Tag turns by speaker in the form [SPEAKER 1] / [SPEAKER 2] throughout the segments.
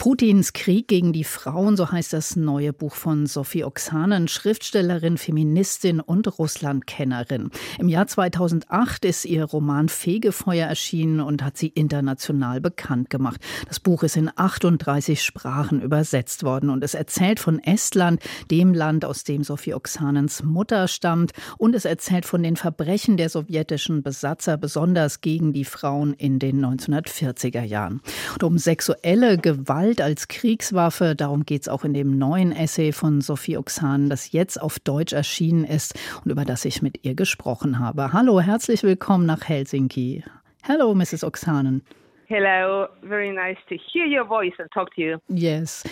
[SPEAKER 1] Putins Krieg gegen die Frauen, so heißt das neue Buch von Sophie Oksanen, Schriftstellerin, Feministin und Russlandkennerin. Im Jahr 2008 ist ihr Roman Fegefeuer erschienen und hat sie international bekannt gemacht. Das Buch ist in 38 Sprachen übersetzt worden und es erzählt von Estland, dem Land, aus dem Sophie Oksanens Mutter stammt, und es erzählt von den Verbrechen der sowjetischen Besatzer, besonders gegen die Frauen in den 1940er Jahren. Und um sexuelle Gewalt Gewalt als Kriegswaffe. Darum geht es auch in dem neuen Essay von Sophie Oxan, das jetzt auf Deutsch erschienen ist und über das ich mit ihr gesprochen habe. Hallo, herzlich willkommen nach Helsinki. Hello, Mrs. Oxanen.
[SPEAKER 2] Hello, very nice to hear your voice and talk to you.
[SPEAKER 1] Yes.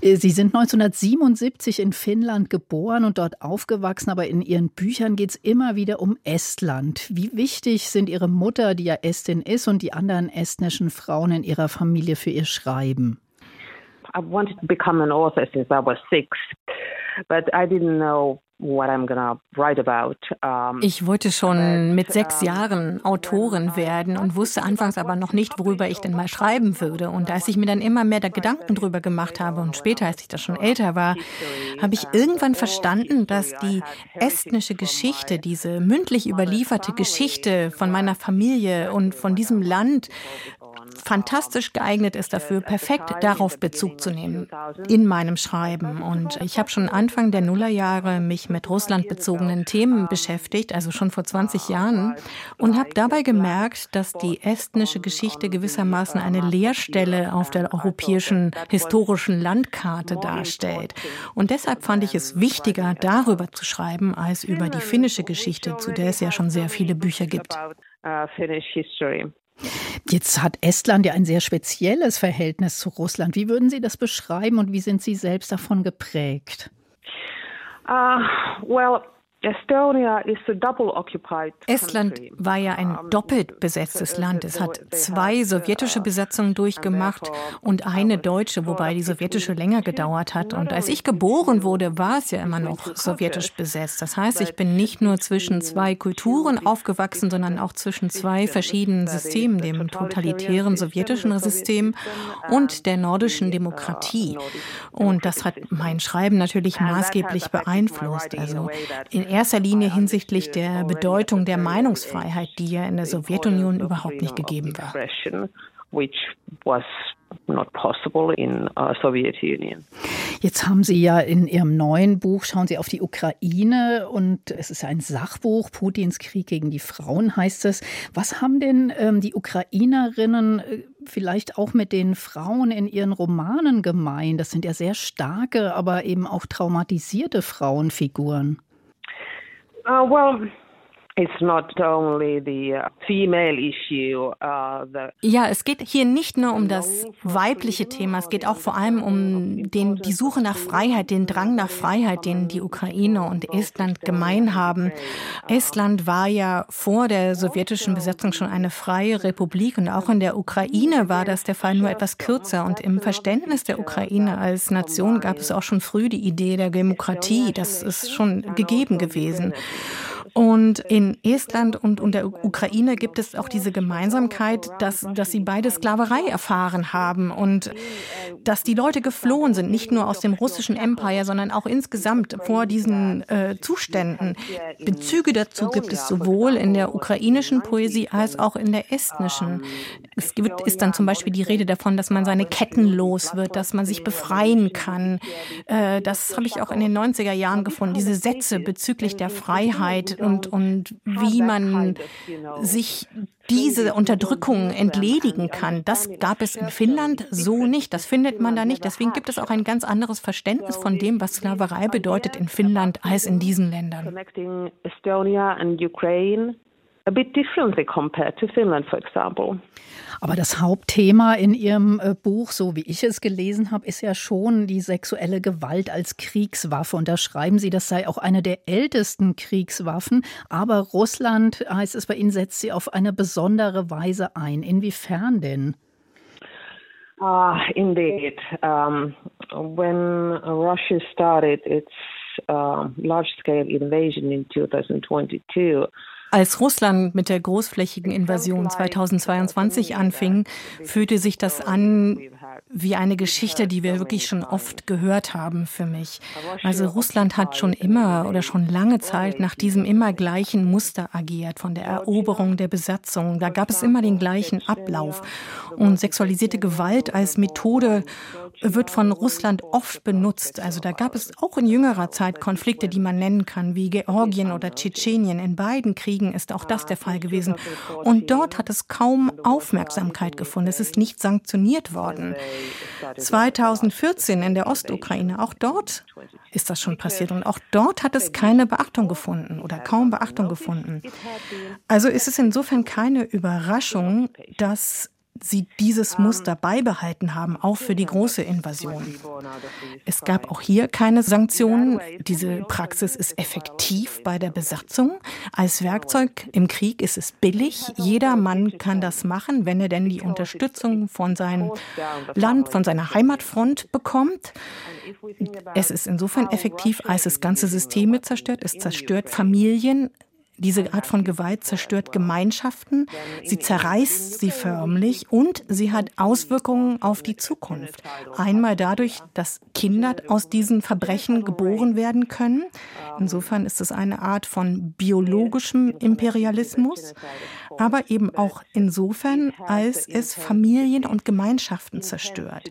[SPEAKER 1] Äh, Sie sind 1977 in Finnland geboren und dort aufgewachsen, aber in Ihren Büchern geht es immer wieder um Estland. Wie wichtig sind Ihre Mutter, die ja Estin ist, und die anderen estnischen Frauen in Ihrer Familie für Ihr Schreiben?
[SPEAKER 2] I wanted to become an author since I was six, but I didn't know
[SPEAKER 3] Ich wollte schon mit sechs Jahren Autorin werden und wusste anfangs aber noch nicht, worüber ich denn mal schreiben würde. Und als ich mir dann immer mehr da Gedanken drüber gemacht habe und später, als ich da schon älter war, habe ich irgendwann verstanden, dass die estnische Geschichte, diese mündlich überlieferte Geschichte von meiner Familie und von diesem Land fantastisch geeignet ist dafür, perfekt darauf Bezug zu nehmen in meinem Schreiben. Und ich habe schon Anfang der Nullerjahre mich mit russlandbezogenen Themen beschäftigt, also schon vor 20 Jahren, und habe dabei gemerkt, dass die estnische Geschichte gewissermaßen eine Leerstelle auf der europäischen historischen Landkarte darstellt. Und deshalb fand ich es wichtiger, darüber zu schreiben, als über die finnische Geschichte, zu der es ja schon sehr viele Bücher gibt.
[SPEAKER 1] Jetzt hat Estland ja ein sehr spezielles Verhältnis zu Russland. Wie würden Sie das beschreiben und wie sind Sie selbst davon geprägt?
[SPEAKER 2] Uh, well,
[SPEAKER 3] Estland war ja ein doppelt besetztes Land. Es hat zwei sowjetische Besetzungen durchgemacht und eine deutsche, wobei die sowjetische länger gedauert hat. Und als ich geboren wurde, war es ja immer noch sowjetisch besetzt. Das heißt, ich bin nicht nur zwischen zwei Kulturen aufgewachsen, sondern auch zwischen zwei verschiedenen Systemen, dem totalitären sowjetischen System und der nordischen Demokratie. Und das hat mein Schreiben natürlich maßgeblich beeinflusst. Also in erster Linie hinsichtlich der Bedeutung der Meinungsfreiheit, die ja in der Sowjetunion überhaupt nicht gegeben war.
[SPEAKER 1] Jetzt haben Sie ja in Ihrem neuen Buch, schauen Sie auf die Ukraine und es ist ein Sachbuch, Putins Krieg gegen die Frauen heißt es. Was haben denn ähm, die Ukrainerinnen äh, vielleicht auch mit den Frauen in ihren Romanen gemein? Das sind ja sehr starke, aber eben auch traumatisierte Frauenfiguren.
[SPEAKER 2] Uh, well,
[SPEAKER 3] ja, es geht hier nicht nur um das weibliche Thema, es geht auch vor allem um den, die Suche nach Freiheit, den Drang nach Freiheit, den die Ukraine und Estland gemein haben. Estland war ja vor der sowjetischen Besetzung schon eine freie Republik und auch in der Ukraine war das der Fall nur etwas kürzer. Und im Verständnis der Ukraine als Nation gab es auch schon früh die Idee der Demokratie. Das ist schon gegeben gewesen. Und in Estland und, und der Ukraine gibt es auch diese Gemeinsamkeit, dass, dass sie beide Sklaverei erfahren haben und dass die Leute geflohen sind, nicht nur aus dem russischen Empire, sondern auch insgesamt vor diesen äh, Zuständen. Bezüge dazu gibt es sowohl in der ukrainischen Poesie als auch in der estnischen. Es gibt, ist dann zum Beispiel die Rede davon, dass man seine Ketten los wird, dass man sich befreien kann. Äh, das habe ich auch in den 90er Jahren gefunden, diese Sätze bezüglich der Freiheit und, und wie man sich diese Unterdrückung entledigen kann. Das gab es in Finnland so nicht. Das findet man da nicht. Deswegen gibt es auch ein ganz anderes Verständnis von dem, was Sklaverei bedeutet in Finnland als in diesen Ländern
[SPEAKER 1] Aber das Hauptthema in Ihrem äh, Buch, so wie ich es gelesen habe, ist ja schon die sexuelle Gewalt als Kriegswaffe. Und da schreiben Sie, das sei auch eine der ältesten Kriegswaffen. Aber Russland, heißt es bei Ihnen, setzt sie auf eine besondere Weise ein. Inwiefern denn?
[SPEAKER 2] Uh, indeed. Um, when Russia started its uh, large-scale invasion in 2022,
[SPEAKER 3] Als Russland mit der großflächigen Invasion 2022 anfing, fühlte sich das an wie eine Geschichte, die wir wirklich schon oft gehört haben für mich. Also Russland hat schon immer oder schon lange Zeit nach diesem immer gleichen Muster agiert, von der Eroberung der Besatzung. Da gab es immer den gleichen Ablauf. Und sexualisierte Gewalt als Methode wird von Russland oft benutzt. Also da gab es auch in jüngerer Zeit Konflikte, die man nennen kann, wie Georgien oder Tschetschenien. In beiden Kriegen ist auch das der Fall gewesen. Und dort hat es kaum Aufmerksamkeit gefunden. Es ist nicht sanktioniert worden. 2014 in der Ostukraine, auch dort ist das schon passiert. Und auch dort hat es keine Beachtung gefunden oder kaum Beachtung gefunden. Also ist es insofern keine Überraschung, dass sie dieses Muster beibehalten haben, auch für die große Invasion. Es gab auch hier keine Sanktionen. Diese Praxis ist effektiv bei der Besatzung. Als Werkzeug im Krieg ist es billig. Jeder Mann kann das machen, wenn er denn die Unterstützung von seinem Land, von seiner Heimatfront bekommt. Es ist insofern effektiv, als es ganze Systeme zerstört. Es zerstört Familien, diese Art von Gewalt zerstört Gemeinschaften, sie zerreißt sie förmlich und sie hat Auswirkungen auf die Zukunft. Einmal dadurch, dass Kinder aus diesen Verbrechen geboren werden können. Insofern ist es eine Art von biologischem Imperialismus, aber eben auch insofern, als es Familien und Gemeinschaften zerstört.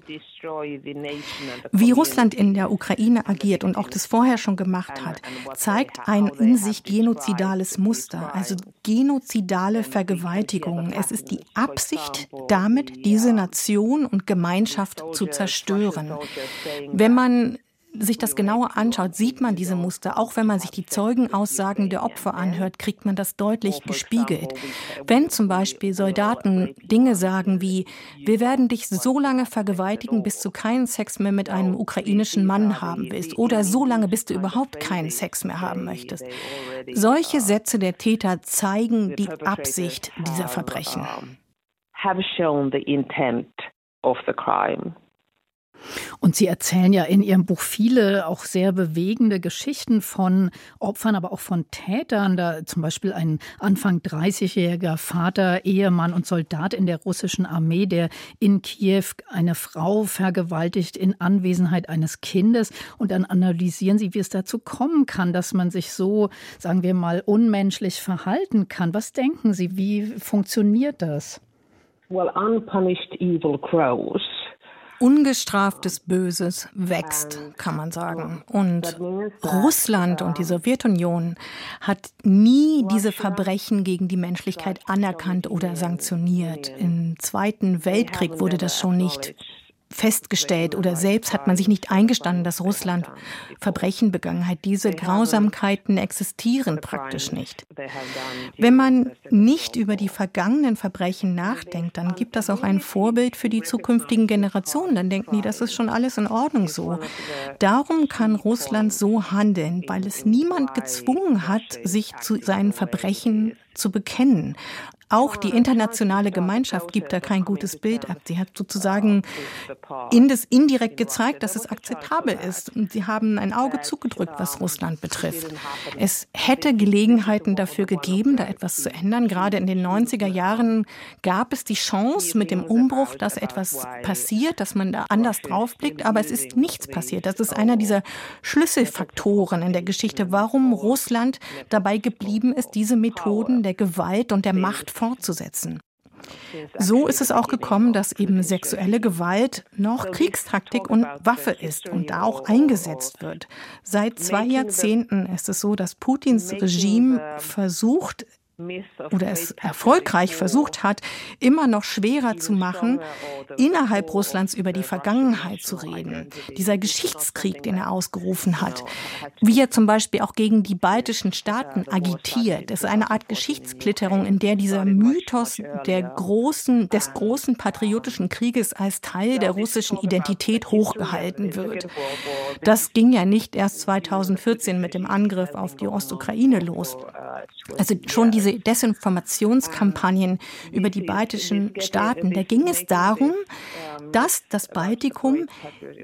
[SPEAKER 3] Wie Russland in der Ukraine agiert und auch das vorher schon gemacht hat, zeigt ein in sich genozidales Muster, also genozidale Vergewaltigungen. Es ist die Absicht, damit diese Nation und Gemeinschaft zu zerstören. Wenn man sich das genauer anschaut, sieht man diese Muster. Auch wenn man sich die Zeugenaussagen der Opfer anhört, kriegt man das deutlich gespiegelt. Wenn zum Beispiel Soldaten Dinge sagen wie, wir werden dich so lange vergewaltigen, bis du keinen Sex mehr mit einem ukrainischen Mann haben willst oder so lange, bis du überhaupt keinen Sex mehr haben möchtest. Solche Sätze der Täter zeigen die Absicht dieser Verbrechen. Have shown the intent
[SPEAKER 1] of the crime. Und Sie erzählen ja in Ihrem Buch viele auch sehr bewegende Geschichten von Opfern, aber auch von Tätern. Da zum Beispiel ein Anfang 30-jähriger Vater, Ehemann und Soldat in der russischen Armee, der in Kiew eine Frau vergewaltigt in Anwesenheit eines Kindes. Und dann analysieren Sie, wie es dazu kommen kann, dass man sich so, sagen wir mal, unmenschlich verhalten kann. Was denken Sie, wie funktioniert das?
[SPEAKER 2] Well, unpunished evil grows.
[SPEAKER 3] Ungestraftes Böses wächst, kann man sagen. Und Russland und die Sowjetunion hat nie diese Verbrechen gegen die Menschlichkeit anerkannt oder sanktioniert. Im Zweiten Weltkrieg wurde das schon nicht festgestellt oder selbst hat man sich nicht eingestanden, dass Russland Verbrechen begangen hat. Diese Grausamkeiten existieren praktisch nicht. Wenn man nicht über die vergangenen Verbrechen nachdenkt, dann gibt das auch ein Vorbild für die zukünftigen Generationen. Dann denken die, das ist schon alles in Ordnung so. Darum kann Russland so handeln, weil es niemand gezwungen hat, sich zu seinen Verbrechen zu bekennen. Auch die internationale Gemeinschaft gibt da kein gutes Bild ab. Sie hat sozusagen Indes indirekt gezeigt, dass es akzeptabel ist. Und sie haben ein Auge zugedrückt, was Russland betrifft. Es hätte Gelegenheiten dafür gegeben, da etwas zu ändern. Gerade in den 90er Jahren gab es die Chance mit dem Umbruch, dass etwas passiert, dass man da anders draufblickt. Aber es ist nichts passiert. Das ist einer dieser Schlüsselfaktoren in der Geschichte, warum Russland dabei geblieben ist, diese Methoden der Gewalt und der Macht fortzusetzen. So ist es auch gekommen, dass eben sexuelle Gewalt noch Kriegstaktik und Waffe ist und da auch eingesetzt wird. Seit zwei Jahrzehnten ist es so, dass Putins Regime versucht, oder es erfolgreich versucht hat, immer noch schwerer zu machen, innerhalb Russlands über die Vergangenheit zu reden. Dieser Geschichtskrieg, den er ausgerufen hat, wie er zum Beispiel auch gegen die baltischen Staaten agitiert. Das ist eine Art Geschichtsklitterung, in der dieser Mythos der großen, des großen patriotischen Krieges als Teil der russischen Identität hochgehalten wird. Das ging ja nicht erst 2014 mit dem Angriff auf die Ostukraine los. Also schon diese diese Desinformationskampagnen über die baltischen Staaten. Da ging es darum, dass das Baltikum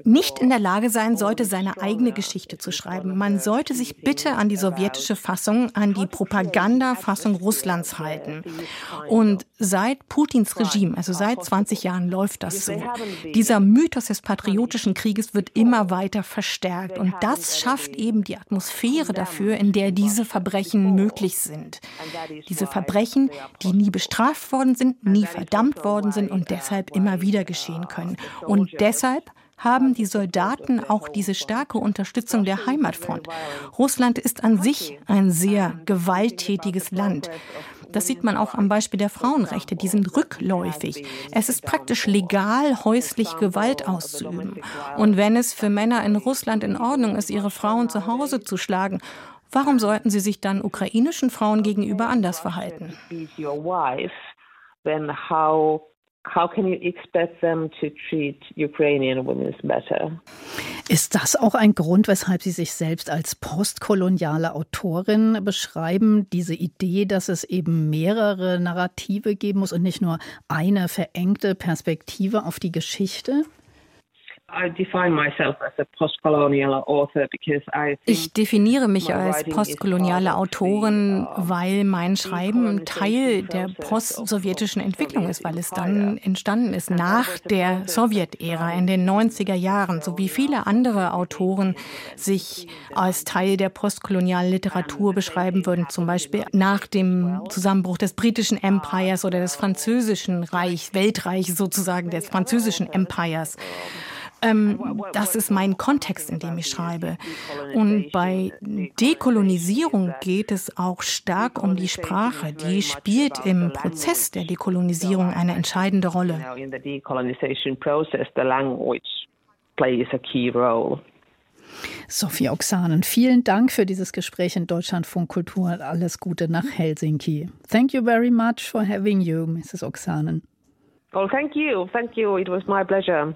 [SPEAKER 3] nicht in der Lage sein sollte, seine eigene Geschichte zu schreiben. Man sollte sich bitte an die sowjetische Fassung, an die Propagandafassung Russlands halten. Und seit Putins Regime, also seit 20 Jahren läuft das so. Dieser Mythos des patriotischen Krieges wird immer weiter verstärkt. Und das schafft eben die Atmosphäre dafür, in der diese Verbrechen möglich sind. Diese Verbrechen, die nie bestraft worden sind, nie verdammt worden sind und deshalb immer wieder geschehen können. Und deshalb haben die Soldaten auch diese starke Unterstützung der Heimatfront. Russland ist an sich ein sehr gewalttätiges Land. Das sieht man auch am Beispiel der Frauenrechte. Die sind rückläufig. Es ist praktisch legal, häuslich Gewalt auszuüben. Und wenn es für Männer in Russland in Ordnung ist, ihre Frauen zu Hause zu schlagen, warum sollten sie sich dann ukrainischen Frauen gegenüber anders verhalten?
[SPEAKER 2] Then how how can you expect them to treat Ukrainian women better?
[SPEAKER 1] Ist das auch ein Grund, weshalb Sie sich selbst als postkoloniale Autorin beschreiben? Diese Idee, dass es eben mehrere Narrative geben muss und nicht nur eine verengte Perspektive auf die Geschichte?
[SPEAKER 3] Ich definiere mich als postkoloniale Autorin, weil mein Schreiben Teil der postsowjetischen Entwicklung ist, weil es dann entstanden ist nach der Sowjetära in den 90er Jahren, so wie viele andere Autoren sich als Teil der postkolonialen Literatur beschreiben würden, zum Beispiel nach dem Zusammenbruch des britischen Empires oder des französischen Reich, Weltreich sozusagen des französischen Empires. Ähm, das ist mein Kontext, in dem ich schreibe. Und bei Dekolonisierung geht es auch stark um die Sprache. Die spielt im Prozess der Dekolonisierung eine entscheidende Rolle.
[SPEAKER 1] Sophie Oksanen, vielen Dank für dieses Gespräch in Deutschlandfunk Kultur. Alles Gute nach Helsinki. Thank you very much for having you, Mrs. Oksanen.
[SPEAKER 2] Oh, thank you. Thank you. It was my pleasure.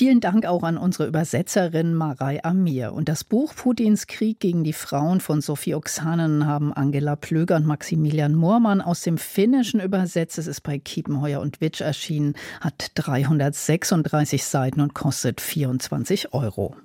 [SPEAKER 1] Vielen Dank auch an unsere Übersetzerin Marei Amir. Und das Buch Putins Krieg gegen die Frauen von Sophie Oksanen haben Angela Plöger und Maximilian Moormann aus dem Finnischen übersetzt. Es ist bei Kiepenheuer und Witsch erschienen, hat 336 Seiten und kostet 24 Euro.